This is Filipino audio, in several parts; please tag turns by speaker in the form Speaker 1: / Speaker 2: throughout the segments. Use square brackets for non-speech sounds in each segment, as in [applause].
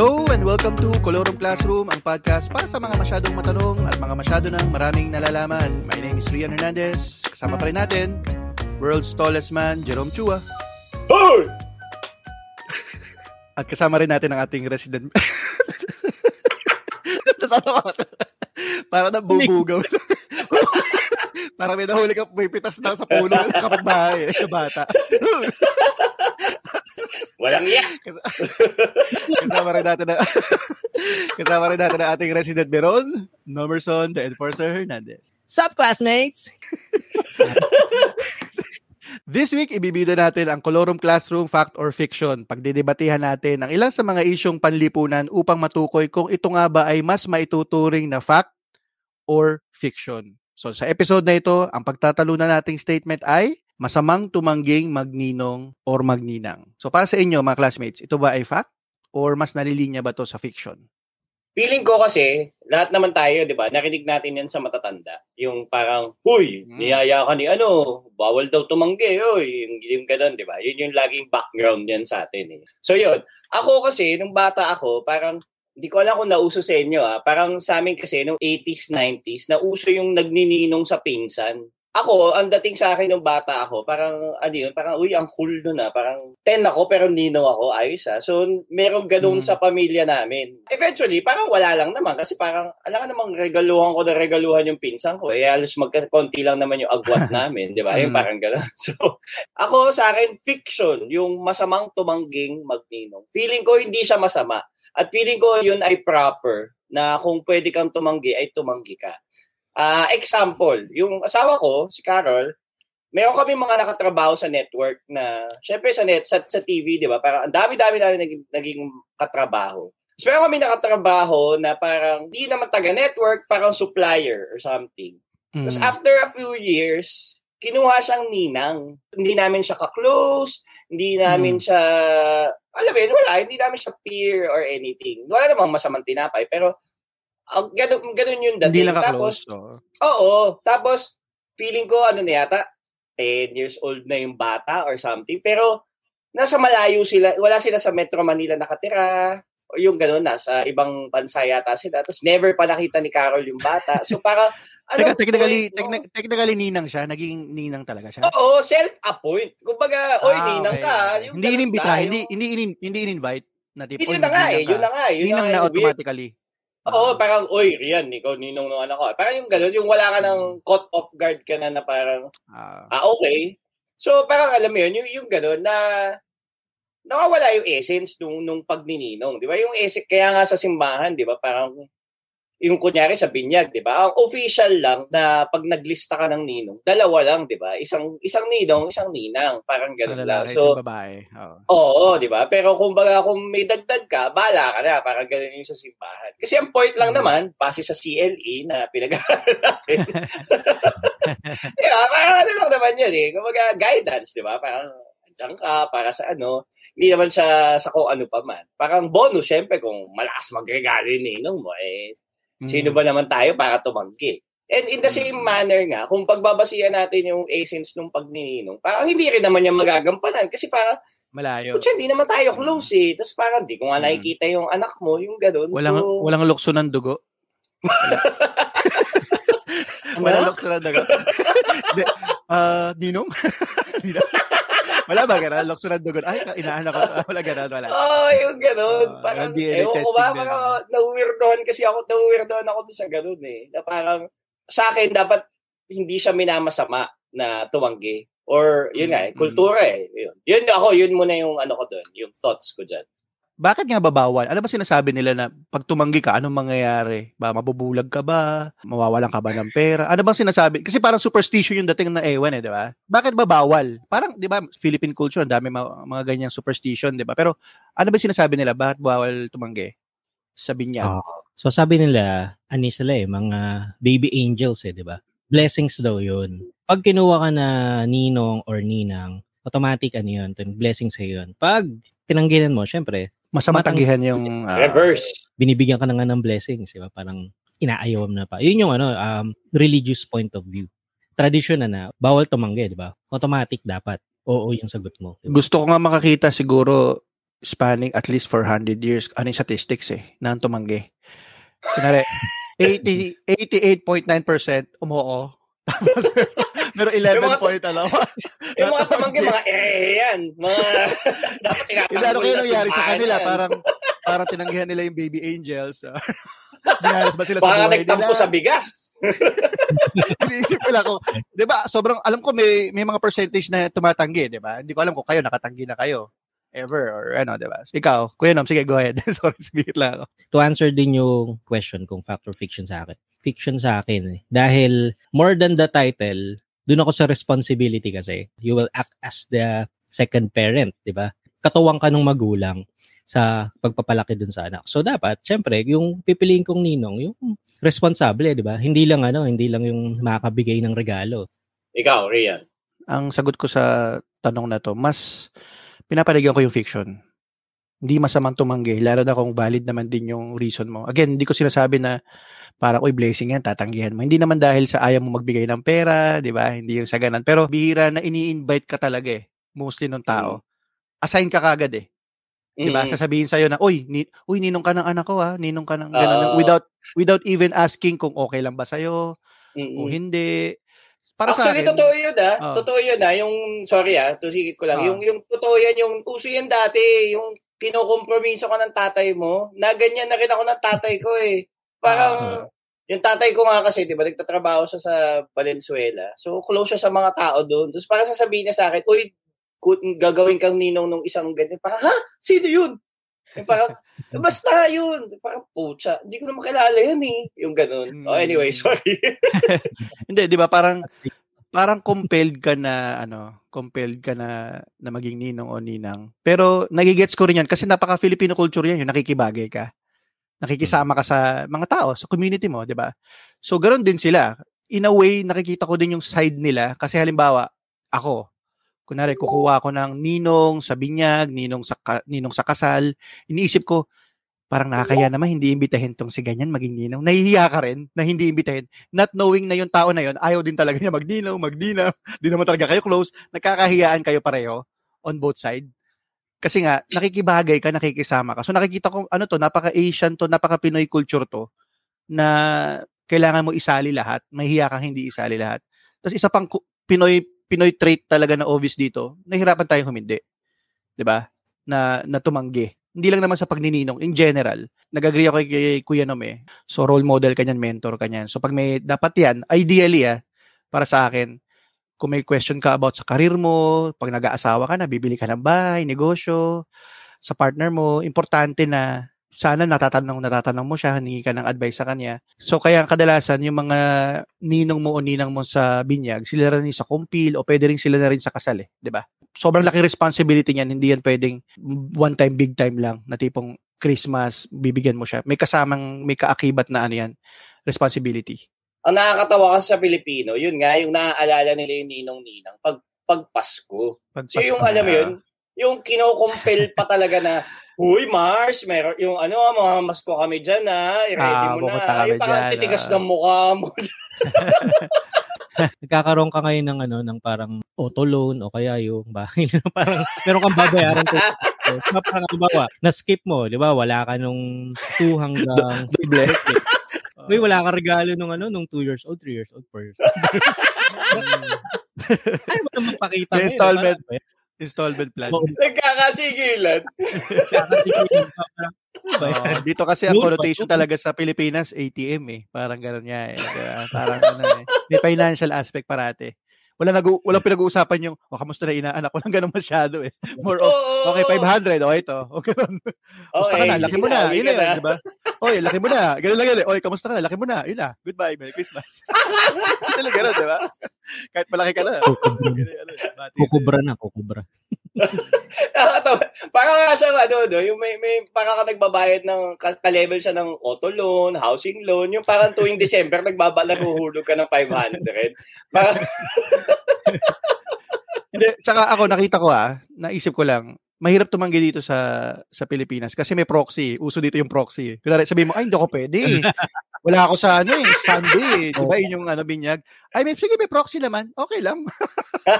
Speaker 1: Hello and welcome to Colorum Classroom, ang podcast para sa mga masyadong matanong at mga masyado ng maraming nalalaman. My name is Rian Hernandez. Kasama pa rin natin, world's tallest man, Jerome Chua.
Speaker 2: Hoy!
Speaker 1: At kasama rin natin ang ating resident... [laughs] Natatawa ko. Para na bubugaw. [laughs] Para may nahuli ka, may pitas na sa puno ng kapitbahay, eh, sa bata. [laughs]
Speaker 2: Walang iya. [laughs]
Speaker 1: kasama rin natin na, [laughs] kasama rin natin ang ating resident Beron, Nomerson, the Enforcer Hernandez.
Speaker 3: Sup, classmates? [laughs]
Speaker 1: This week, ibibida natin ang Colorum Classroom Fact or Fiction. Pagdidebatihan natin ang ilang sa mga isyong panlipunan upang matukoy kung ito nga ba ay mas maituturing na fact or fiction. So sa episode na ito, ang pagtatalunan nating statement ay masamang tumangging magninong or magninang. So para sa inyo mga classmates, ito ba ay fact or mas nalilinya ba to sa fiction?
Speaker 2: Feeling ko kasi, lahat naman tayo, di ba, narinig natin yan sa matatanda. Yung parang, huy,
Speaker 1: Hmm.
Speaker 2: niyaya ka ni ano, bawal daw tumanggi, oy, yung, yung ganun, di ba? Yun yung laging background yan sa atin. Eh. So yun, ako kasi, nung bata ako, parang, hindi ko alam kung nauso sa inyo ah. Parang sa amin kasi, nung 80s, 90s, nauso yung nagnininong sa pinsan. Ako, ang dating sa akin nung bata ako, parang, ano yun, parang, uy, ang cool nun ah. Parang, 10 ako, pero ninong ako, ayos ah. So, merong ganun
Speaker 1: Mm.
Speaker 2: sa pamilya namin. Eventually, parang wala lang naman. Kasi parang, alam ka namang regaluhan ko na regaluhan yung pinsan ko. Eh, halos magkakonti lang naman yung agwat [laughs] namin, di ba? Yung
Speaker 1: Mm.
Speaker 2: parang ganun. [laughs] So, ako sa akin, fiction, yung masamang tumangging magninong. Feeling ko hindi siya masama. At feeling ko yun ay proper na kung pwede kang tumanggi, ay tumanggi ka. Ah, example, yung asawa ko, si Carol, meron kami mga nakatrabaho sa network na, syempre sa net, sa, sa TV, di ba? Parang ang dami-dami namin naging, naging katrabaho. Tapos meron kami nakatrabaho na parang, di naman taga-network, parang supplier or something. Tapos
Speaker 1: Mm.
Speaker 2: after a few years, kinuha siyang ninang. Hindi namin siya ka-close, hindi namin
Speaker 1: Hmm.
Speaker 2: siya, alam mo wala, hindi namin siya peer or anything. Wala namang masamang tinapay, pero uh, ganun, ganun yung
Speaker 1: Hindi
Speaker 2: dating.
Speaker 1: lang
Speaker 2: Tapos,
Speaker 1: ka-close. So.
Speaker 2: oo, tapos feeling ko, ano na yata, 10 years old na yung bata or something, pero nasa malayo sila, wala sila sa Metro Manila nakatira, o yung gano'n, nasa ibang bansa yata sila. Tapos never pa nakita ni Carol yung bata. So para, [laughs] ano,
Speaker 1: Teka, technically,
Speaker 2: no?
Speaker 1: techni- technically ninang siya. Naging ninang talaga siya.
Speaker 2: Oo, self-appoint. Kumbaga, oy,
Speaker 1: Ah,
Speaker 2: ninang
Speaker 1: okay.
Speaker 2: ka. Yung
Speaker 1: Hindi
Speaker 2: ganun
Speaker 1: inimbita, hindi, hindi, hindi, hindi in-invite na tipo,
Speaker 2: Yun na nga eh, yun na nga eh. Yun
Speaker 1: Ninang
Speaker 2: na,
Speaker 1: na
Speaker 2: nga yung weird. Oo, parang, oy, Rian, ikaw ninong ng anak ko. Parang yung gano'n, yung wala ka ng caught off guard ka na na parang,
Speaker 1: Ah,
Speaker 2: ah, okay. So, parang alam mo yun, yung, yung gano'n na nawawala yung essence nung, nung pagnininong. Di ba? Yung essence, kaya nga sa simbahan, di ba? Parang, yung kunyari sa binyag, di ba? Ang official lang na pag naglista ka ng ninong, dalawa lang, di ba? Isang isang ninong, isang ninang, parang
Speaker 1: sa
Speaker 2: gano'n lang. So,
Speaker 1: babae. Oo.
Speaker 2: Oo, di ba? Pero kung baga, kung may dagdag ka, bala ka na. Parang ganun yung sa simbahan. Kasi ang point lang
Speaker 1: Mm.
Speaker 2: naman, base sa CLE na pinag-aaral natin. [laughs] di ba? Parang ano lang naman yun eh. Kumbaga, guidance, di ba? Parang, dyan ka, para sa ano. Hindi naman siya sa kung ano pa man. Parang bonus, syempre, kung malakas magregalo yung ninong mo, eh, sino
Speaker 1: Mm.
Speaker 2: ba naman tayo para tumanggi? And in the same
Speaker 1: Mm.
Speaker 2: manner nga, kung pagbabasihan natin yung essence ng pagnininong, parang hindi rin naman niya magagampanan kasi parang
Speaker 1: Malayo.
Speaker 2: Kutsa, hindi naman tayo close eh. Tapos parang di ko nga
Speaker 1: Mm.
Speaker 2: nakikita yung anak mo, yung gano'n.
Speaker 1: Walang,
Speaker 2: so,
Speaker 1: walang lukso ng dugo. [laughs] Walang lukso ng dugo. [laughs] Hindi. Ah, ninong? [laughs] Ninong? Wala ba ganun? Lukso ng dugo. Ay, inaanak ko. Ah, Wala ganun, wala.
Speaker 2: Oo, oh, yung gano'n.
Speaker 1: Ah,
Speaker 2: parang, ewan ko ba, parang nauwirdohan kasi ako, nauwirdohan ako sa gano'n eh. Na parang, sa akin, dapat hindi siya minamasama na tuwanggi. Or, yun nga eh,
Speaker 1: Mm,
Speaker 2: kultura eh. Yun. yun ako, yun muna yung ano ko doon, yung thoughts ko dyan.
Speaker 1: Bakit nga babawal? Ano ba sinasabi nila na pag tumanggi ka, anong mangyayari? Ba, mabubulag ka ba? Mawawalan ka ba ng pera? Ano bang sinasabi? Kasi parang superstition yung dating na ewan eh, di ba? Bakit ba bawal? Parang, di ba, Philippine culture, ang dami mga, mga ganyang superstition, di ba? Pero ano ba sinasabi nila? Bakit bawal tumanggi? Sa binyag.
Speaker 3: Oo. So sabi nila, ano sila eh, mga baby angels eh, di ba? Blessings daw yun. Pag kinuha ka na ninong or ninang, automatic ano yun, blessings sa yun. Pag tinanggihan mo, syempre,
Speaker 1: Masama
Speaker 3: matang-
Speaker 1: tanggihan yung... ah,
Speaker 2: Reverse.
Speaker 3: binibigyan ka na nga ng blessings, di ba? Parang inaayaw na pa. Yun yung ano, um, religious point of view. Tradition na na, bawal tumanggi, di ba? Automatic dapat. Oo yung sagot mo. di ba?
Speaker 1: gusto ko nga makakita siguro spanning at least 400 years. Ano yung statistics eh, na tumanggi. Kunwari, [laughs] 80, 88.9% umuo. [laughs] Tapos, meron 11
Speaker 2: Yung mga-
Speaker 1: point, ano? [laughs]
Speaker 2: Yung mga tamanggi, mga eh yan. Mga, [laughs] dapat
Speaker 1: Yung ano
Speaker 2: tinatanggol
Speaker 1: kayo
Speaker 2: na
Speaker 1: nangyari sa kanila,
Speaker 2: yan.
Speaker 1: parang parang tinanggihan nila yung baby angels. [laughs] Binalas ba sila sa
Speaker 2: Baka
Speaker 1: buhay
Speaker 2: nagtampo
Speaker 1: nila?
Speaker 2: sa bigas.
Speaker 1: Iniisip ko lang kung, 'di ba? Sobrang alam ko may may mga percentage na tumatanggi, 'di ba? Hindi ko alam kung kayo nakatanggi na kayo ever or ano, 'di ba? Ikaw, Kuya Nom, sige, go ahead. Sorry, speak lang ako.
Speaker 3: to answer din yung question kung fact or fiction sa akin. Fiction sa akin eh. Dahil more than the title, dun ako sa responsibility kasi. You will act as the second parent, di ba? Katuwang ka ng magulang sa pagpapalaki dun sa anak. So dapat, syempre, yung pipiliin kong ninong, yung responsable, di ba? Hindi lang ano, hindi lang yung makakabigay ng regalo.
Speaker 2: Ikaw, Rian.
Speaker 1: Ang sagot ko sa tanong na to, mas pinapanigan ko yung fiction. Hindi masamang tumanggi, lalo na kung valid naman din yung reason mo. Again, hindi ko sinasabi na parang, oy, blessing yan, tatanggihan mo. Hindi naman dahil sa ayaw mo magbigay ng pera, di ba? Hindi yung sa ganun. Pero bihira na ini-invite ka talaga eh, mostly ng tao. Assign ka kagad eh. Di ba?
Speaker 2: Mm.
Speaker 1: Sasabihin sa'yo na, uy, ni, uy, ninong ka ng anak ko ha, ninong ka ng
Speaker 2: Ah.
Speaker 1: ganun. without, without even asking kung okay lang ba sa'yo,
Speaker 2: Mm-mm.
Speaker 1: o hindi. Para sa
Speaker 2: Actually,
Speaker 1: akin,
Speaker 2: totoo yun ah.
Speaker 1: Oo.
Speaker 2: Totoo yun ah. Yung, sorry ah, tusigit ko lang.
Speaker 1: Oo.
Speaker 2: Yung, yung totoo yan, yung uso yan dati. Yung kinukompromiso ka ng tatay mo. Na ganyan na rin ako ng tatay ko eh. Parang,
Speaker 1: Ah.
Speaker 2: yung tatay ko nga kasi, di ba, nagtatrabaho siya sa Valenzuela. So, close siya sa mga tao doon. Tapos parang sasabihin niya sa akin, uy, gagawin kang ninong nung isang ganyan. Parang, ha? Sino yun? Yung parang, [laughs] basta yun. Parang, pucha, hindi ko na makilala yan eh. Yung ganun. Oh, anyway,
Speaker 1: Mm.
Speaker 2: sorry. [laughs]
Speaker 1: Hindi, 'di ba parang [laughs] parang compelled ka na ano, compelled ka na na maging ninong o ninang. Pero nagigets ko rin 'yan kasi napaka Filipino culture 'yan, yung nakikibagay ka. Nakikisama ka sa mga tao, sa community mo, 'di ba? So ganoon din sila. In a way, nakikita ko din yung side nila kasi halimbawa, ako, kunwari kukuha ako ng ninong sa binyag, ninong sa ninong sa kasal, iniisip ko parang nakakaya naman hindi imbitahin tong si ganyan maging ninong. Nahihiya ka rin na hindi imbitahin not knowing na yung tao na yun, ayaw din talaga niya magdinaw, magdinaw, [laughs] di naman talaga kayo close, nagkakahiyaan kayo pareho on both side. Kasi nga, nakikibagay ka, nakikisama ka. So nakikita ko, ano to, napaka-Asian to, napaka-Pinoy culture to, na kailangan mo isali lahat, mahihiya kang hindi isali lahat. Tapos isa pang Pinoy Pinoy trait talaga na obvious dito, nahirapan tayong humindi. 'Di ba? Na na tumanggi. Hindi lang naman sa pagnininong, in general. Nag-agree ako kay, Kuya Nom eh. So role model kanyan, mentor kanyan. So pag may dapat yan, ideally ah, para sa akin, kung may question ka about sa karir mo, pag nag-aasawa ka na, bibili ka ng bahay, negosyo, sa partner mo, importante na sana natatanong natatanong mo siya, hiningi ka ng advice sa kanya. So kaya kadalasan yung mga ninong mo o ninang mo sa binyag, sila rin sa kumpil o pwede rin sila na rin sa kasal eh, 'di ba? Sobrang laking responsibility niyan, hindi yan pwedeng one time big time lang na tipong Christmas bibigyan mo siya. May kasamang may kaakibat na ano yan, responsibility.
Speaker 2: Ang nakakatawa kasi sa Pilipino, yun nga, yung naaalala nila yung ninong-ninang pag, pag Pasko. So yung alam mo yun, yung kinokompel pa talaga na, Uy, Mars, meron, yung ano, mga masko kami dyan, ha, i-ready
Speaker 1: Ah,
Speaker 2: mo na. Yung parang titigas
Speaker 1: ah.
Speaker 2: ng mukha mo. [laughs]
Speaker 3: Nagkakaroon ka ngayon ng ano ng parang auto loan o kaya yung bahay na [laughs] parang meron kang babayaran ko. So, parang halimbawa, na-skip mo, di ba? Wala ka nung 2 hanggang [laughs]
Speaker 1: Doble.
Speaker 3: Uy, wala ka regalo nung ano, nung 2 years old, 3 years old, 4 years old. [laughs] Ayaw mo naman pakita ngayon,
Speaker 1: installment.
Speaker 3: eh,
Speaker 1: Installment plan.
Speaker 2: Nagkakasigilan.
Speaker 3: Ano ba yan?
Speaker 1: Oo, dito kasi ang connotation talaga sa Pilipinas, ATM eh. Parang gano'n nga eh. Parang ano eh. May financial aspect parate. Wala nag walang pinag-uusapan yung, oh, kamusta na inaanak ko lang ganun masyado eh. [laughs] More of,
Speaker 2: Oo.
Speaker 1: okay, 500, [laughs] oh, ito. Okay, kamusta ka na? Laki mo na. Yun na yun, di ba? [laughs] Oy, laki mo na. Ganun lang eh. Oy, kamusta ka na? Laki mo na. Yun na. Goodbye. Merry Christmas. Actually, ganun, di ba? Kahit malaki ka na.
Speaker 3: Kukubra.
Speaker 1: Ano.
Speaker 3: Kukubra na, kukubra. [laughs]
Speaker 2: Nakakatawa. Parang nga siya, ano, no, yung may, may, parang ka nagbabayad ng, ka- ka-level siya ng auto loan, housing loan, yung parang tuwing December, nagbabala, huhulog ka ng 500. Parang, [laughs]
Speaker 1: Hindi, tsaka ako nakita ko ah, naisip ko lang, mahirap tumanggi dito sa sa Pilipinas kasi may proxy. Uso dito yung proxy. Kunwari, sabihin mo, ay, hindi ako pwede. [laughs] Wala ako sa ano eh, Sunday. Di ba yun yung ano, binyag? Ay, may, sige, may proxy naman. Okay lang.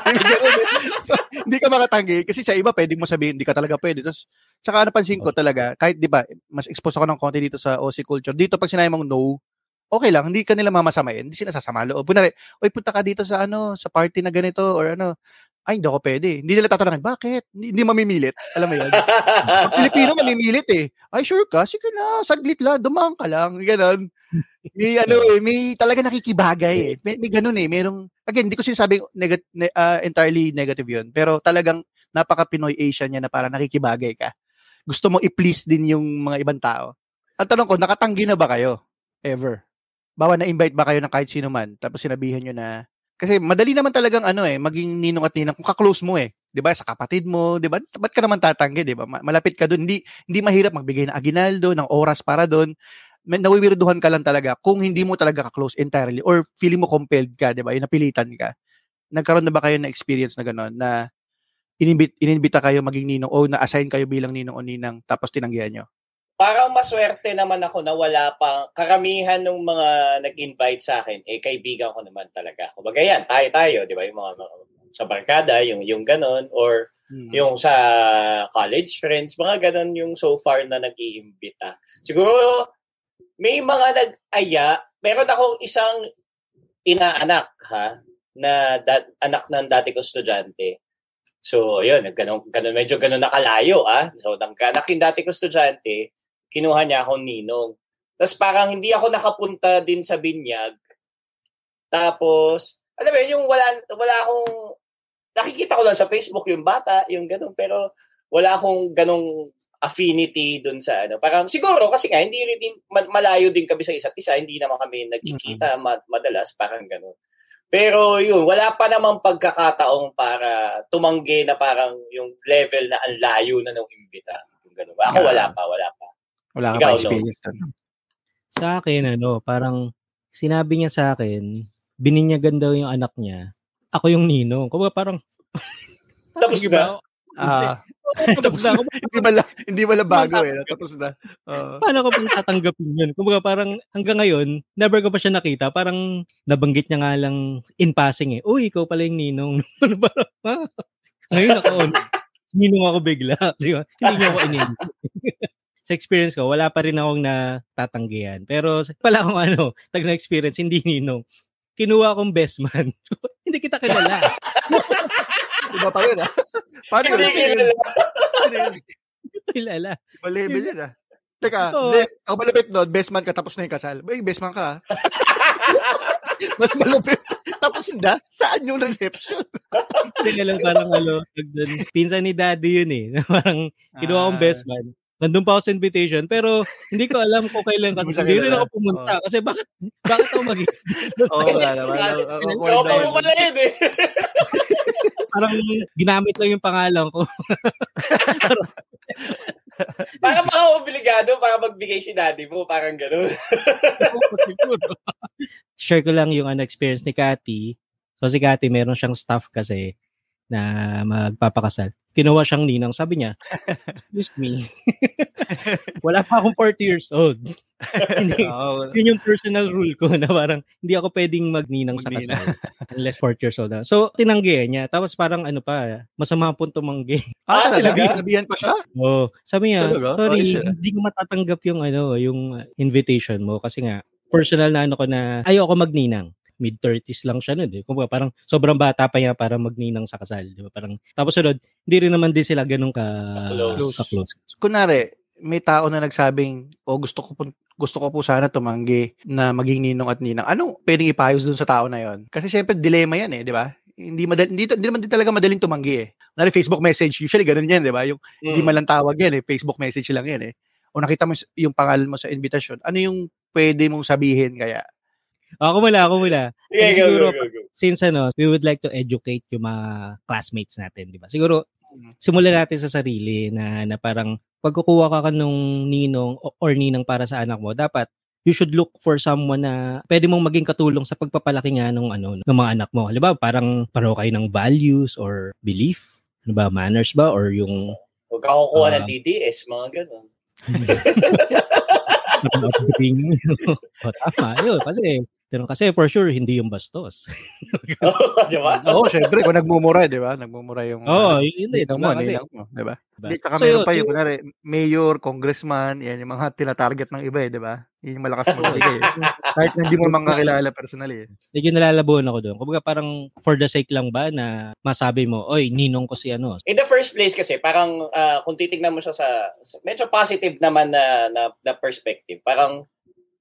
Speaker 1: [laughs] so, hindi ka makatanggi kasi sa iba pwedeng mo sabihin, hindi ka talaga pwede. Tapos, tsaka napansin ko talaga, kahit di ba, mas expose ako ng konti dito sa OC culture. Dito, pag sinabi mong no, okay lang, hindi ka nila mamasamayin, hindi sila sasama loob. Kunwari, oy, punta ka dito sa ano, sa party na ganito, or ano, ay, hindi ako pwede. Hindi nila tatanungin, bakit? Hindi, hindi mamimilit. Alam mo yun? Ang Pilipino mamimilit eh. Ay, sure ka? Sige na, saglit lang, dumaan ka lang. Ganon. May [laughs] ano eh, may talaga nakikibagay eh. May, may ganun eh. Merong, again, hindi ko sinasabing negat, ne, uh, entirely negative yun. Pero talagang napaka-Pinoy Asian niya na para nakikibagay ka. Gusto mo i-please din yung mga ibang tao. Ang tanong ko, nakatanggi na ba kayo? Ever? Bawa na-invite ba kayo ng kahit sino man? Tapos sinabihan nyo na, kasi madali naman talagang ano eh, maging ninong at ninang kung ka-close mo eh. 'Di ba? Sa kapatid mo, 'di ba? Ba't ka naman tatanggi, 'di ba? Malapit ka doon. Hindi hindi mahirap magbigay ng aginaldo, ng oras para doon. Nawiwirduhan ka lang talaga kung hindi mo talaga ka-close entirely or feeling mo compelled ka, 'di ba? Yung napilitan ka. Nagkaroon na ba kayo ng experience na gano'n na inimbit inimbita kayo maging ninong o na-assign kayo bilang ninong o ninang tapos tinanggihan nyo?
Speaker 2: Parang maswerte naman ako na wala pang karamihan ng mga nag-invite sa akin, eh kaibigan ko naman talaga. Kumbaga yan, tayo-tayo, di ba? Yung mga, mga sa barkada, yung, yung ganon, or mm-hmm. yung sa college friends, mga ganon yung so far na nag-iimbita. Siguro, may mga nag-aya, meron akong isang inaanak, ha, na dat, anak ng dati ko estudyante. So, yun, ganun, ganun, medyo ganun nakalayo, ah. So, nang anak yung dati ko estudyante, kinuha niya akong ninong. Tapos parang hindi ako nakapunta din sa binyag. Tapos, alam mo yung wala, wala akong, nakikita ko lang sa Facebook yung bata, yung ganun, pero wala akong ganong affinity dun sa ano. Parang siguro kasi nga hindi rin malayo din kami sa isa't isa, hindi naman kami nagkikita mm-hmm. madalas parang ganun. Pero yun, wala pa namang pagkakataong para tumanggi na parang yung level na ang layo na ng imbita. Yung ganun. Ako wala pa, wala pa.
Speaker 1: Wala ka Ikaw, pa experience no?
Speaker 3: Sa akin, ano, parang sinabi niya sa akin, bininyagan daw yung anak niya. Ako yung ninong. Kumbaga [laughs] parang,
Speaker 2: tapos na.
Speaker 1: Ah, tapos na. hindi ba hindi ba bago eh. Tapos na.
Speaker 3: Uh. Paano ko pang tatanggapin yun? Kumbaga parang hanggang ngayon, never ko pa siya nakita. Parang nabanggit niya nga lang in passing eh. Uy, ikaw pala yung ninong. [laughs] parang, ah. Ngayon ako, [laughs] ninong ako bigla. Di ba? Hindi niya ako inin sa experience ko, wala pa rin akong natatanggihan. Pero pala akong ano, tag na experience, hindi ninong. Kinuha akong best man. [laughs] hindi kita kilala. [laughs]
Speaker 1: Iba pa yun ah. Paano
Speaker 2: hindi kilala?
Speaker 3: kilala.
Speaker 1: Iba level yun ah. Teka, oh. hindi, ako malapit doon, best man ka tapos na yung kasal. Bay, best man ka ah. [laughs] Mas malapit. Tapos na? Saan yung reception?
Speaker 3: Hindi ka lang parang ano, pinsan ni daddy yun eh. Parang kinuha akong best man nandun pa ako sa invitation, pero hindi ko alam kung kailan kasi hindi rin ako pumunta. Oh. Kasi bakit, bakit ako mag [laughs]
Speaker 1: Oo, wala naman.
Speaker 2: Oo, pa mo pala yun eh. [laughs]
Speaker 3: Parang ginamit lang yung pangalan ko. [laughs]
Speaker 2: parang obligado para magbigay si daddy mo, parang gano'n.
Speaker 3: Share ko lang yung ano, experience ni Cathy. So si Cathy, meron siyang staff kasi na magpapakasal. Kinuha siyang ninang. Sabi niya, excuse me, [laughs] wala pa akong 40 years old. [laughs] hindi, oh, yun yung personal rule ko na parang hindi ako pwedeng magninang sa kasal unless 40 years old na. So, tinanggi niya. Tapos parang ano pa, masama po tumanggi.
Speaker 1: Ah, ah [laughs] talaga? Sinabihan pa siya?
Speaker 3: Oo. Oh, sabi niya, talaga? sorry, oh, hindi ko matatanggap yung ano, yung invitation mo kasi nga, personal na ano ko na ayoko magninang mid-30s lang siya noon eh. Kumbaga parang sobrang bata pa niya para magninang sa kasal, di ba? Parang tapos sunod, hindi rin naman din sila ganun ka close. Ka close.
Speaker 1: Kunare, may tao na nagsabing, "O oh, gusto ko po gusto ko po sana tumanggi na maging ninong at ninang." Anong pwedeng ipayos dun sa tao na 'yon? Kasi syempre dilema 'yan eh, di ba? Hindi madali, hindi, hindi naman din talaga madaling tumanggi eh. Nari Facebook message, usually ganun 'yan, di ba? Yung mm. hindi man lang tawag 'yan eh, Facebook message lang 'yan eh. O nakita mo yung pangalan mo sa invitation, ano yung pwede mong sabihin kaya
Speaker 3: ako mula, ako mula.
Speaker 2: Okay, siguro, go, go, go,
Speaker 3: since ano, we would like to educate yung mga classmates natin, di ba? Siguro, mm. simulan natin sa sarili na, na parang pagkukuha ka ka nung ninong or ninang para sa anak mo, dapat you should look for someone na pwede mong maging katulong sa pagpapalaki nga ng ano ng mga anak mo. Halimbawa, parang paro kayo ng values or belief, ano ba, manners ba or yung
Speaker 2: Huwag ka kukuha
Speaker 3: Ah.
Speaker 2: ng DDS, mga ganun. [laughs]
Speaker 3: Tama, yun. Kasi, pero kasi for sure, hindi yung bastos. [laughs]
Speaker 2: Di ba? [laughs]
Speaker 1: Oo, syempre, kung nagmumura, di ba? Nagmumura yung...
Speaker 3: Oo,
Speaker 1: ah,
Speaker 3: yun din.
Speaker 1: mo,
Speaker 3: Kasi,
Speaker 1: mo, di ba?
Speaker 3: diba?
Speaker 1: Hindi, tsaka
Speaker 3: So,
Speaker 1: meron pa yung,
Speaker 3: so-
Speaker 1: kunwari, mayor, congressman, yan, yung mga tinatarget ng iba eh, di ba? Yun yung malakas magbigay. eh. Kahit hindi mo naman kakilala personally. Eh.
Speaker 3: Medyo nalalabuan ako doon. Kumbaga parang for the sake lang ba na masabi mo, oy, ninong ko si ano.
Speaker 2: In the first place kasi, parang ah, kung titignan mo siya sa, sa- medyo positive naman na, na, na perspective, parang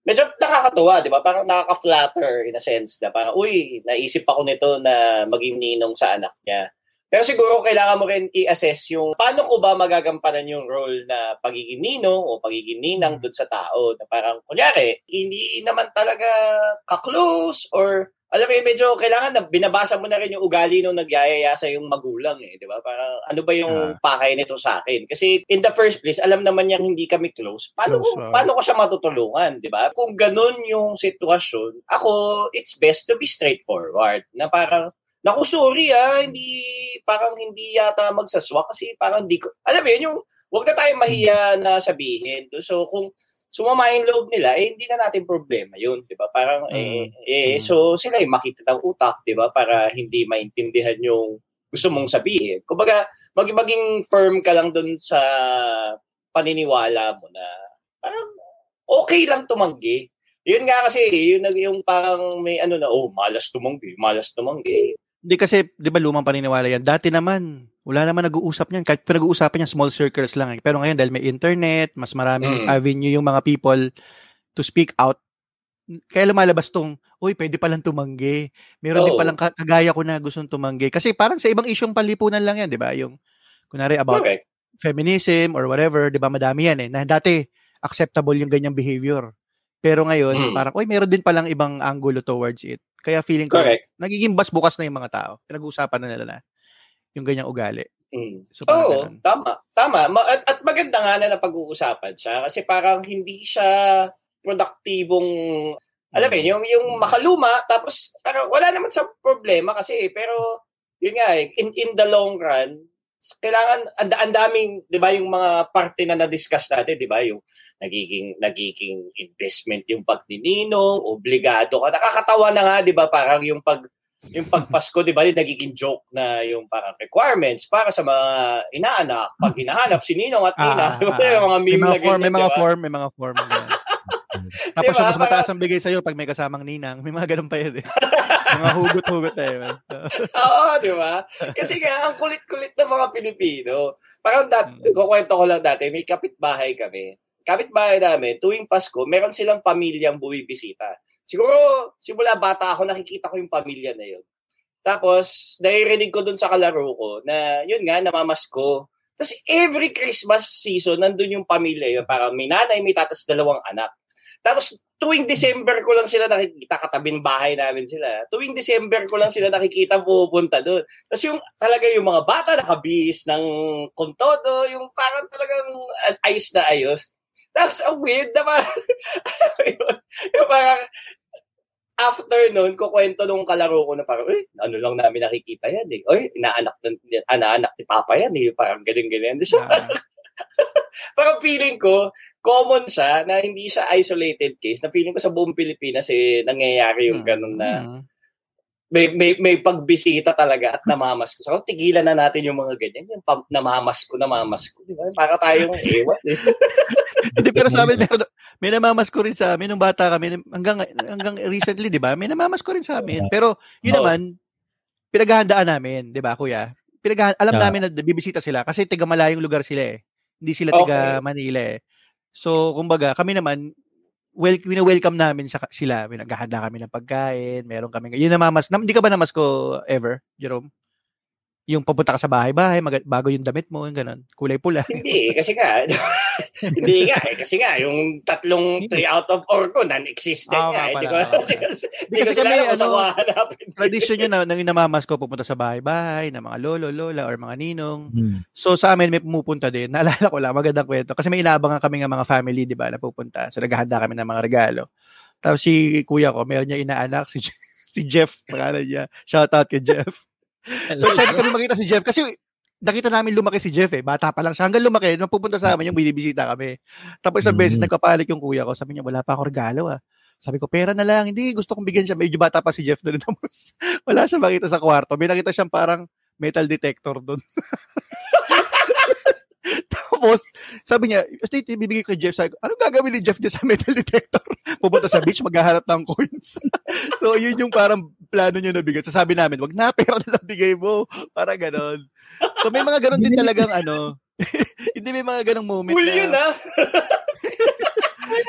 Speaker 2: medyo nakakatuwa, di ba? Parang nakaka-flatter in a sense na parang, uy, naisip ako nito na maging ninong sa anak niya. Pero siguro kailangan mo rin i-assess yung paano ko ba magagampanan yung role na pagiging ninong o pagiging ninang dun sa tao. Na parang, kunyari, hindi naman talaga ka-close or alam mo, medyo kailangan na binabasa mo na rin yung ugali nung nagyayaya sa yung magulang eh, di ba? Parang ano ba yung pakay nito sa akin? Kasi in the first place, alam naman niyang hindi kami close. Paano,
Speaker 1: Close,
Speaker 2: ko,
Speaker 1: wow.
Speaker 2: paano ko siya matutulungan, di ba? Kung ganun yung sitwasyon, ako, it's best to be straightforward. Na parang, naku, sorry ah, hindi, parang hindi yata magsaswa kasi parang di ko, alam mo yun, yung, huwag na tayong mahiya na sabihin. So, kung sumama yung loob nila, eh, hindi na natin problema yun, di ba? Parang, eh, eh,
Speaker 1: Mm.
Speaker 2: so sila yung makita ng utak, di ba? Para hindi maintindihan yung gusto mong sabihin. Kumbaga, mag maging firm ka lang dun sa paniniwala mo na parang okay lang tumanggi. Yun nga kasi, yun nag- yung parang may ano na, oh, malas tumanggi, malas tumanggi.
Speaker 1: Hindi kasi, di ba lumang paniniwala yan. Dati naman, wala naman nag-uusap niyan. Kahit pinag-uusapan niya, small circles lang. Eh. Pero ngayon, dahil may internet, mas maraming
Speaker 2: Mm.
Speaker 1: avenue yung mga people to speak out. Kaya lumalabas tong, uy, pwede palang tumanggi. Meron din
Speaker 2: Oo.
Speaker 1: palang ka- kagaya ko na gustong tumanggi. Kasi parang sa ibang isyong panlipunan lang yan, di ba? Yung, kunwari about
Speaker 2: Correct.
Speaker 1: feminism or whatever, 'di ba? Madami 'yan eh. Na dati acceptable yung ganyang behavior. Pero ngayon,
Speaker 2: Mm.
Speaker 1: parang oy, meron din palang ibang angulo towards it. Kaya feeling ko
Speaker 2: Correct.
Speaker 1: nagiging bas bukas na yung mga tao. Pinag-uusapan na nila na yung ganyang ugali.
Speaker 2: Mm.
Speaker 1: So
Speaker 2: Oo,
Speaker 1: ganun.
Speaker 2: tama. Tama. Ma- At, at maganda nga na napag-uusapan siya kasi parang hindi siya produktibong alam mo yun, yung, yung makaluma, tapos parang wala naman sa problema kasi, pero yun nga eh, in, in the long run, kailangan, ang, ang daming, di ba, yung mga parte na na-discuss natin, di ba, yung nagiging, nagiging investment yung pagnininong, obligado ka. Nakakatawa na nga, di ba, parang yung pag, yung pagpasko, di ba, yung nagiging joke na yung parang requirements para sa mga inaanak, pag hinahanap si Ninong at Nina,
Speaker 1: Ah,
Speaker 2: di ba,
Speaker 1: ah, [laughs]
Speaker 2: yung mga
Speaker 1: May
Speaker 2: meme na
Speaker 1: mga form, may
Speaker 2: ganyan,
Speaker 1: mga
Speaker 2: di ba?
Speaker 1: form, may mga form. [laughs] Tapos
Speaker 2: Diba?
Speaker 1: yung mas mataas ang bigay sa'yo pag may kasamang ninang. May mga ganun pa yun eh. [laughs] mga hugot-hugot man.
Speaker 2: Oo, di ba? Kasi nga, ang kulit-kulit ng mga Pilipino. Parang dat,
Speaker 1: Mm.
Speaker 2: kukwento ko lang dati, may kapitbahay kami. Kapitbahay namin, tuwing Pasko, meron silang pamilyang buwibisita. Siguro, simula bata ako, nakikita ko yung pamilya na yun. Tapos, naririnig ko dun sa kalaro ko na, yun nga, namamasko. Tapos, every Christmas season, nandun yung pamilya yun. Parang may nanay, may tatas, dalawang anak. Tapos, tuwing December ko lang sila nakikita, katabing bahay namin sila. Tuwing December ko lang sila nakikita pupunta doon. Tapos yung talaga yung mga bata nakabihis ng kontodo, yung parang talagang ayos na ayos. Tapos ang weird na parang, [laughs] yung parang after nun, kukwento nung kalaro ko na parang, uy, ano lang namin nakikita yan eh. Uy, inaanak, inaanak ni Papa yan eh. Parang galing-galing. So,
Speaker 1: Ah, [laughs]
Speaker 2: parang feeling ko, common siya na hindi siya isolated case. Na feeling ko sa buong Pilipinas eh, nangyayari yung ganun na
Speaker 1: mm.
Speaker 2: may, may, may pagbisita talaga at namamas ko. So, tigilan na natin yung mga ganyan. Yung pam, namamas ko, namamas ko. Di ba? Para tayong [laughs] ewan. Eh. [laughs]
Speaker 1: Hindi, pero sa amin, meron, may namamas ko rin sa amin nung bata kami. Hanggang, hanggang recently, di ba? May namamas ko rin sa amin. Pero, yun naman, pinaghahandaan namin, di ba, kuya? Pinag alam
Speaker 3: Oo.
Speaker 1: namin na bibisita sila kasi tiga malayong lugar sila eh. Hindi sila tiga
Speaker 2: Okay.
Speaker 1: Manila eh. So, kumbaga, kami naman, well, wina-welcome namin sa, sila. Pinaghahanda kami ng pagkain, meron kami. Yun namamas. Nam, di ka ba namas ko ever, Jerome? Yung papunta ka sa bahay-bahay, maga- bago yung damit mo, yung ganun. Kulay pula. [laughs]
Speaker 2: Hindi, kasi nga. [laughs] hindi nga eh. Kasi nga, yung tatlong 3 out of 4 ko, non-existent
Speaker 1: Ah,
Speaker 2: nga.
Speaker 1: nga
Speaker 2: Hindi ko,
Speaker 1: pala, ah, [laughs]
Speaker 2: kasi, hindi ko
Speaker 1: kasi kami,
Speaker 2: alam kung saan
Speaker 1: ano. Tradisyon yun na nang inamamas ko pupunta sa bahay-bahay ng mga lolo, lola, or mga ninong.
Speaker 3: Hmm.
Speaker 1: So sa amin may pumupunta din. Naalala ko lang, magandang kwento. Kasi may inaabangan kami ng mga family, di ba, na pupunta. So naghahanda kami ng mga regalo. Tapos si kuya ko, meron niya inaanak, si, si Jeff, pangalan niya. Shout out kay Jeff. So excited kami makita si Jeff kasi nakita namin lumaki si Jeff eh. Bata pa lang siya. Hanggang lumaki, nung pupunta sa amin, yung binibisita kami. Tapos isang beses,
Speaker 3: Mm.
Speaker 1: nagpapanik yung kuya ko. Sabi niya, wala pa ako regalo ah. Sabi ko, pera na lang. Hindi, gusto kong bigyan siya. Medyo bata pa si Jeff doon. [laughs] Tapos, wala siya makita sa kwarto. May nakita siyang parang metal detector doon. [laughs] Tapos, sabi niya, State, ibibigay ko kay Jeff. Sabi ko, anong gagawin ni Jeff niya sa metal detector? [laughs] Pupunta sa beach, maghahanap ng coins. so, yun yung parang plano niya na bigay. So, sabi namin, wag na, [laughs] pera na lang bigay mo. Para ganon. So, may mga ganon din talagang ano, [laughs] hindi may mga ganong moment
Speaker 2: Cool
Speaker 1: na,
Speaker 2: yun ah.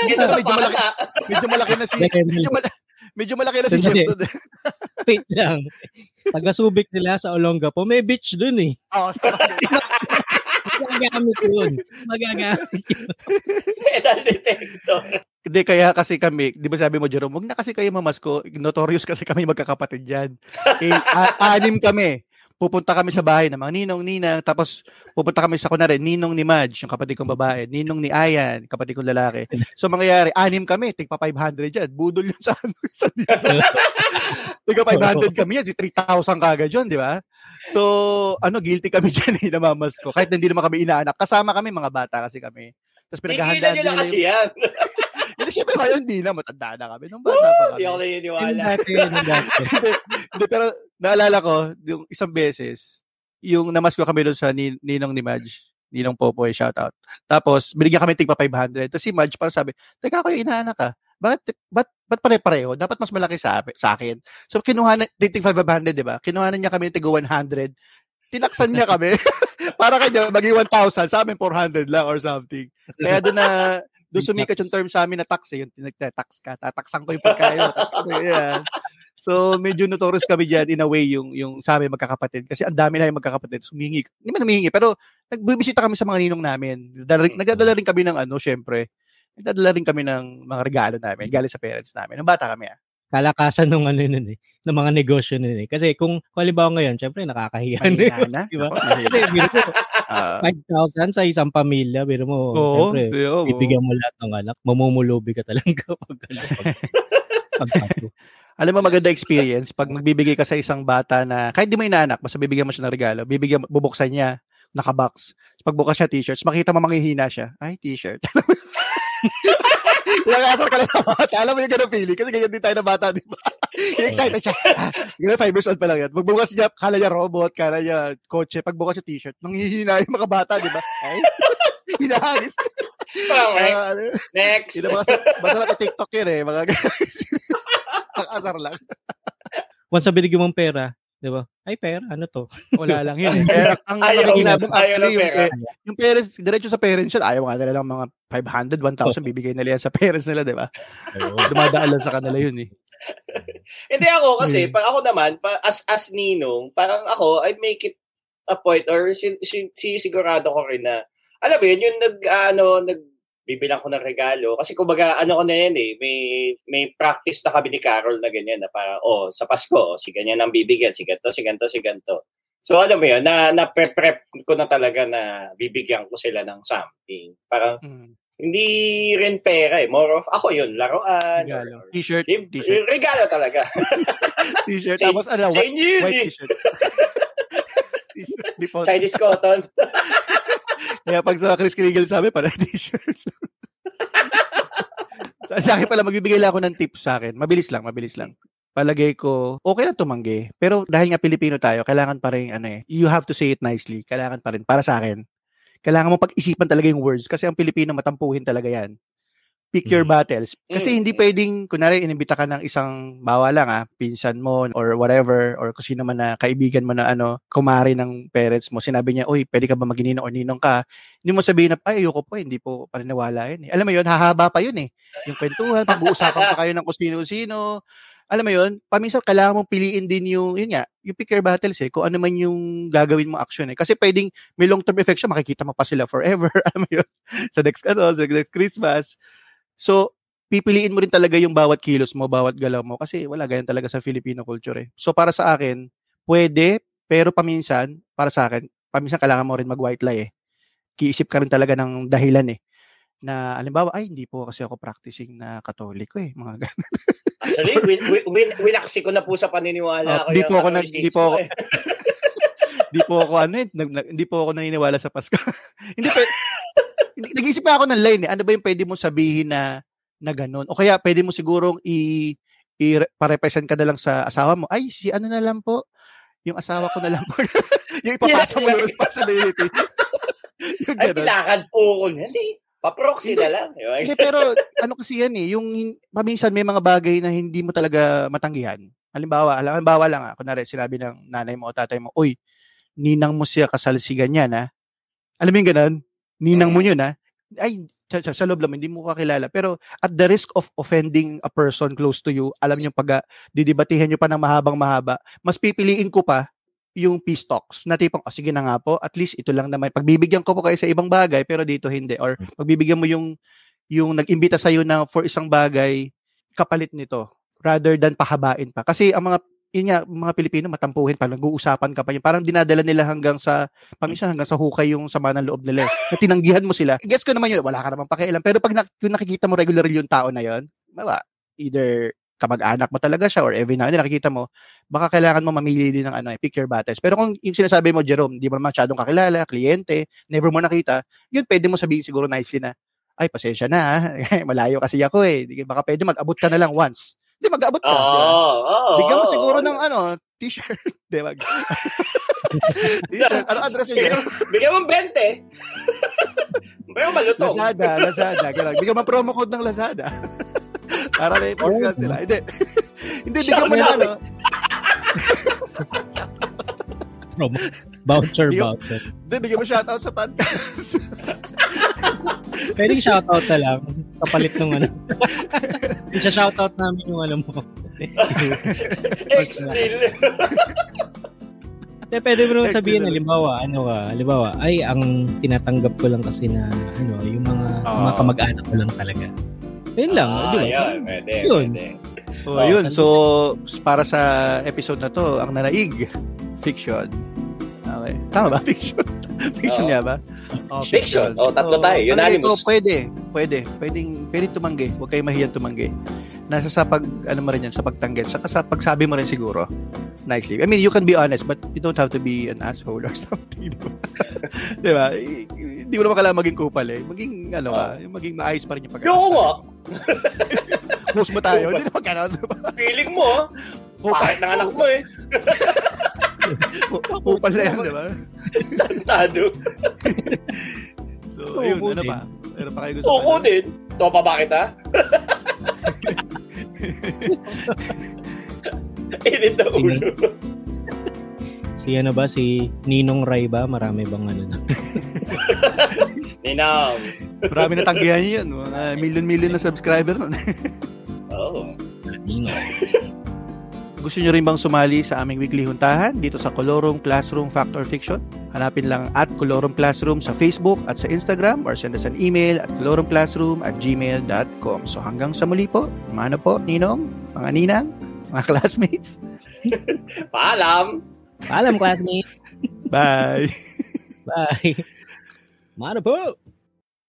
Speaker 2: [laughs] Isa sa
Speaker 1: medyo malaki, medyo malaki na si, medyo, malaki, medyo malaki na si Jeff doon.
Speaker 3: Wait lang. Pag nasubik nila sa Olongapo, may beach dun eh.
Speaker 1: Oo, sa bagay.
Speaker 3: Magagamit yun. Magagamit yun.
Speaker 2: Metal detector.
Speaker 1: Hindi, kaya kasi kami, di ba sabi mo, Jerome, wag na kasi kayo mamasko. Notorious kasi kami magkakapatid dyan. Eh, a- anim kami. Pupunta kami sa bahay ng mga ninong, ninang, tapos pupunta kami sa kunwari, ninong ni Madge, yung kapatid kong babae, ninong ni Ayan, kapatid kong lalaki. So, mangyayari, anim kami, tigpa 500 dyan. Budol yun sa ano, sa [laughs] Tigpa 500 kami yan, si 3,000 kagad yun, di ba? So, ano, guilty kami [laughs] dyan eh, namamasko. Kahit hindi naman kami inaanak. Kasama kami, mga bata kasi kami. Tapos pinaghahandaan
Speaker 2: na
Speaker 1: nila
Speaker 2: kasi yan.
Speaker 1: Hindi, syempre ngayon, hindi na. Matanda na kami. Nung bata pa kami.
Speaker 2: Hindi ako naniniwala.
Speaker 1: hindi, [laughs] hindi, pero naalala ko, yung isang beses, yung namas ko kami doon sa nin- ninong ni Madge, ninong Popoy, shout out. Tapos, binigyan kami tigpa 500. Tapos si Madge parang sabi, teka ako yung inaanak ka. Bakit, ba't, ba't pare-pareho? Dapat mas malaki sa, sa akin. So, kinuha na, tig 500, di ba? Kinuha na niya kami tig 100. Tinaksan niya kami. [laughs] Para kanya, maging 1,000. Sa amin, 400 lang or something. Kaya doon na, doon sumikat yung term sa amin na tax eh. Yung tinag-tax ka. Tataksan ko yung pagkain. yeah. So, medyo notorious kami dyan in a way yung, yung sa amin magkakapatid. Kasi ang dami na yung magkakapatid. So, humihingi. Hindi man humihingi, pero nagbibisita kami sa mga ninong namin. Nagdadala, nagdadala rin kami ng ano, syempre. Nagdadala rin kami ng mga regalo namin. Galing sa parents namin. Nung bata kami ah.
Speaker 3: Kalakasan nung ano nun eh. Ng mga negosyo nun eh. Kasi kung, kung halimbawa ngayon, syempre nakakahiya na. Diba?
Speaker 1: Ako.
Speaker 3: Kasi biro
Speaker 1: Ah,
Speaker 3: 5,000 sa isang pamilya, biro mo,
Speaker 1: Oo,
Speaker 3: syempre,
Speaker 1: siya, oo.
Speaker 3: bibigyan mo lahat ng anak, mamumulubi ka talaga [laughs] pag ano, pag, pag, pag
Speaker 1: Alam mo maganda experience pag magbibigay ka sa isang bata na kahit di mo inaanak, basta bibigyan mo siya ng regalo, bibigyan bubuksan niya nakabox. Pag bukas siya t-shirts, makita mo manghihina siya. Ay, t-shirt. [laughs] Nakasar ka lang sa bata. Alam mo yung ganun feeling. Kasi ganyan din tayo na bata, di ba? excited siya. [laughs] Ganun, five years old pa lang yan. Magbukas niya, kala niya robot, kala niya kotse. Pag bukas siya t-shirt, nanghihina yung mga bata, di ba? [laughs] Ay, hinahangis.
Speaker 2: Parang, eh,
Speaker 1: Ah, ano,
Speaker 2: next.
Speaker 1: yun mga, masarap na TikTok yun eh. Mga [laughs] Ang asar lang.
Speaker 3: once na binigyan mong pera, di ba? Ay, pera, ano to? [laughs]
Speaker 1: Wala lang yun eh. Kaya [laughs] ang
Speaker 2: Ayaw,
Speaker 1: nakikinabang
Speaker 2: ayaw
Speaker 1: actually
Speaker 2: ng
Speaker 1: yung,
Speaker 2: pera.
Speaker 1: eh, yung parents, diretso sa parents yun, ayaw nga nila lang mga 500, 1,000, bibigay nila yan sa [laughs] parents nila, di ba? Dumadaan lang sa kanila yun eh.
Speaker 2: Hindi ako kasi,
Speaker 1: Hmm.
Speaker 2: pag ako naman, pa, as as ninong, parang ako, I make it a point or si, si, si sigurado ko rin na, alam mo yun, yung nag, ano, nag, bibilang ko ng regalo. Kasi kumbaga, ano ko na yan eh, may, may practice na kami ni Carol na ganyan, na parang, oh, sa Pasko, si ganyan ang bibigyan, si ganito, si ganito, si ganito. So, alam mo yun, na, na prep ko na talaga na bibigyan ko sila ng something. Parang,
Speaker 1: Mm.
Speaker 2: hindi rin pera eh. More of, ako yun, laruan.
Speaker 1: Regalo.
Speaker 2: or-
Speaker 1: T-shirt,
Speaker 2: or-
Speaker 1: t-shirt,
Speaker 2: Regalo talaga. [laughs]
Speaker 1: t-shirt.
Speaker 2: Sa-
Speaker 1: Tapos ano, white, white
Speaker 2: eh.
Speaker 1: t-shirt. [laughs] t-shirt.
Speaker 2: Chinese cotton. [laughs]
Speaker 1: Kaya pag sa Chris Kringle sabi, para t-shirt. sa, sa akin pala, magbibigay lang ako ng tips sa akin. Mabilis lang, mabilis lang. Palagay ko, okay lang tumanggi. Pero dahil nga Pilipino tayo, kailangan pa rin, ano eh, you have to say it nicely. Kailangan pa rin, para sa akin. Kailangan mo pag-isipan talaga yung words. Kasi ang Pilipino, matampuhin talaga yan. Pick your
Speaker 3: Mm.
Speaker 1: battles. Kasi
Speaker 2: Mm.
Speaker 1: hindi pwedeng, kunwari, inimbita ka ng isang, bawa lang ah, pinsan mo, or whatever, or kung sino man na kaibigan mo na ano, kumari ng parents mo, sinabi niya, uy, pwede ka ba maginino or ninong ka? Hindi mo sabihin na, ay, ayoko po, hindi po paniniwala yun. Eh. Alam mo yun, hahaba pa yun eh. Yung kwentuhan, pag-uusapan pa kayo ng kung sino-sino. Alam mo yun, paminsan kailangan mong piliin din yung, yun nga, yung pick your battles eh, kung ano man yung gagawin mo action eh. Kasi pwedeng may long-term effect siya, makikita mo pa sila forever. [laughs] Alam mo yun, sa next, ano, sa next Christmas. So, pipiliin mo rin talaga yung bawat kilos mo, bawat galaw mo. Kasi wala, ganyan talaga sa Filipino culture eh. So, para sa akin, pwede, pero paminsan, para sa akin, paminsan kailangan mo rin mag-white lie eh. Kiisip ka rin talaga ng dahilan eh. Na, alimbawa, ay, hindi po kasi ako practicing na katoliko eh. Mga [laughs] ganun.
Speaker 2: Actually, win, win, win, winaksi ko na po sa paniniwala
Speaker 1: Oh,
Speaker 2: ko.
Speaker 1: di
Speaker 2: yung
Speaker 1: po ako nag- di po ako-
Speaker 2: Catholicismo eh. [laughs]
Speaker 1: Hindi po ako ano eh, nag, nag, hindi po ako naniniwala sa Pasko. [laughs] hindi pa, nag-iisip pa ako ng line eh. Ano ba yung pwede mo sabihin na na ganun? O kaya pwede mo sigurong i, i pa-represent ka na lang sa asawa mo. Ay, si ano na lang po. Yung asawa ko na lang po. [laughs] yung ipapasa mo yung responsibility. [laughs] yung
Speaker 2: Ay, tinakad po ko eh. Paproxy
Speaker 1: Hindi.
Speaker 2: na lang.
Speaker 1: Hindi, pero ano kasi yan eh, yung paminsan may mga bagay na hindi mo talaga matanggihan. Halimbawa, halimbawa lang ah, kunwari sinabi ng nanay mo o tatay mo, uy, ninang mo siya kasal si ganyan ha. Alam mo yung ganun? Ninang mo yun ha. Ay, sa, sa, sa loob lang, hindi mo kakilala. Pero at the risk of offending a person close to you, alam niyo pag ah, didibatihan niyo pa ng mahabang mahaba, mas pipiliin ko pa yung peace talks na tipong, oh, sige na nga po, at least ito lang naman. Pagbibigyan ko po kayo sa ibang bagay, pero dito hindi. Or pagbibigyan mo yung yung nag-imbita sa iyo na for isang bagay kapalit nito rather than pahabain pa. Kasi ang mga yun nga, mga Pilipino matampuhin pa, nag-uusapan ka pa yun. Parang dinadala nila hanggang sa, paminsan hanggang sa hukay yung sama ng loob nila. eh. Na tinanggihan mo sila. Gets ko naman yun, wala ka naman pakialam. Pero pag nak- kung nakikita mo regular yung tao na yun, diba, either kamag-anak mo talaga siya or every now and then nakikita mo, baka kailangan mo mamili din ng ano, eh, pick your battles. Pero kung yung sinasabi mo, Jerome, di mo masyadong kakilala, kliyente, never mo nakita, yun pwede mo sabihin siguro nicely na, ay, pasensya na, ah. [laughs] malayo kasi ako eh. Baka pwede mag-abot ka na lang once. Hindi, mag-abot ka.
Speaker 2: Oo.
Speaker 1: di ba?
Speaker 2: oo,
Speaker 1: Bigyan mo siguro ng ano, t-shirt. [laughs] Di ba? [laughs] t-shirt. Ano address yun?
Speaker 2: Bigyan, bigyan mo 20. [laughs] Bigyan mo malutong.
Speaker 1: Lazada, Lazada. Ganun. Bigyan mo promo code ng Lazada. Para may discount sila. Hindi. Hindi, bigyan mo na ano.
Speaker 3: Promo. Voucher, voucher.
Speaker 1: Hindi, bigyan mo shoutout sa podcast.
Speaker 3: Pwede shoutout na lang. Kapalit nung ano. Siya shoutout namin yung alam mo. [laughs]
Speaker 2: X-Deal.
Speaker 3: Hindi, pwede mo naman sabihin, halimbawa, ano ka, halimbawa, ay, ang tinatanggap ko lang kasi na, ano, yung mga,
Speaker 1: Ah.
Speaker 3: mga kamag-anak ko lang talaga. Yun lang,
Speaker 2: Ah,
Speaker 3: di ba?
Speaker 2: yun. Pwede,
Speaker 3: Yun.
Speaker 2: pwede.
Speaker 1: So,
Speaker 2: Oh,
Speaker 1: ayun. So, para sa episode na to, ang nanaig, fiction. Okay. Tama ba? Fiction? Fiction
Speaker 2: Oo.
Speaker 1: nga ba? Oh,
Speaker 2: Fiction. Oh, tatlo
Speaker 1: Oo.
Speaker 2: tayo.
Speaker 1: Ano
Speaker 2: Unanimous.
Speaker 1: ito, pwede. Pwede. Pwedeng, pwede tumanggi. Huwag kayo mahiyang tumanggi. Nasa sa pag, ano mo rin yan, sa pagtanggit. Saka sa pagsabi mo rin siguro. Nicely. I mean, you can be honest, but you don't have to be an asshole or [laughs] something. Di ba? [laughs] Hindi mo naman kailangan maging kupal eh. Maging, ano ka, yung maging maayos pa rin yung pag
Speaker 2: Yung nga.
Speaker 1: Close mo tayo. Hindi naman ganun.
Speaker 2: Feeling mo, ah. Pahit ng anak mo eh. [laughs]
Speaker 1: Kupal na yan, di ba?
Speaker 2: Tantado.
Speaker 1: So,
Speaker 3: Oo,
Speaker 1: ayun, ano
Speaker 3: din.
Speaker 1: pa? Meron pa kayo gusto
Speaker 2: Oo din. Topa ba kita? Init na ulo.
Speaker 3: Si ano ba, si Ninong Ray ba? Marami bang ano na? [laughs]
Speaker 2: Ninang.
Speaker 1: Marami na tanggihan niyo yun. Mga million-million na subscriber nun.
Speaker 2: Oo.
Speaker 3: Ninong.
Speaker 1: Gusto nyo rin bang sumali sa aming weekly huntahan dito sa Colorum Classroom Fact or Fiction? Hanapin lang at Colorum Classroom sa Facebook at sa Instagram or send us an email at colorumclassroom at gmail.com. So hanggang sa muli po, ano po, Ninong, mga Ninang, mga [laughs] classmates. [laughs]
Speaker 2: Paalam.
Speaker 3: Paalam, classmate.
Speaker 1: Bye!
Speaker 3: Bye. Mano po!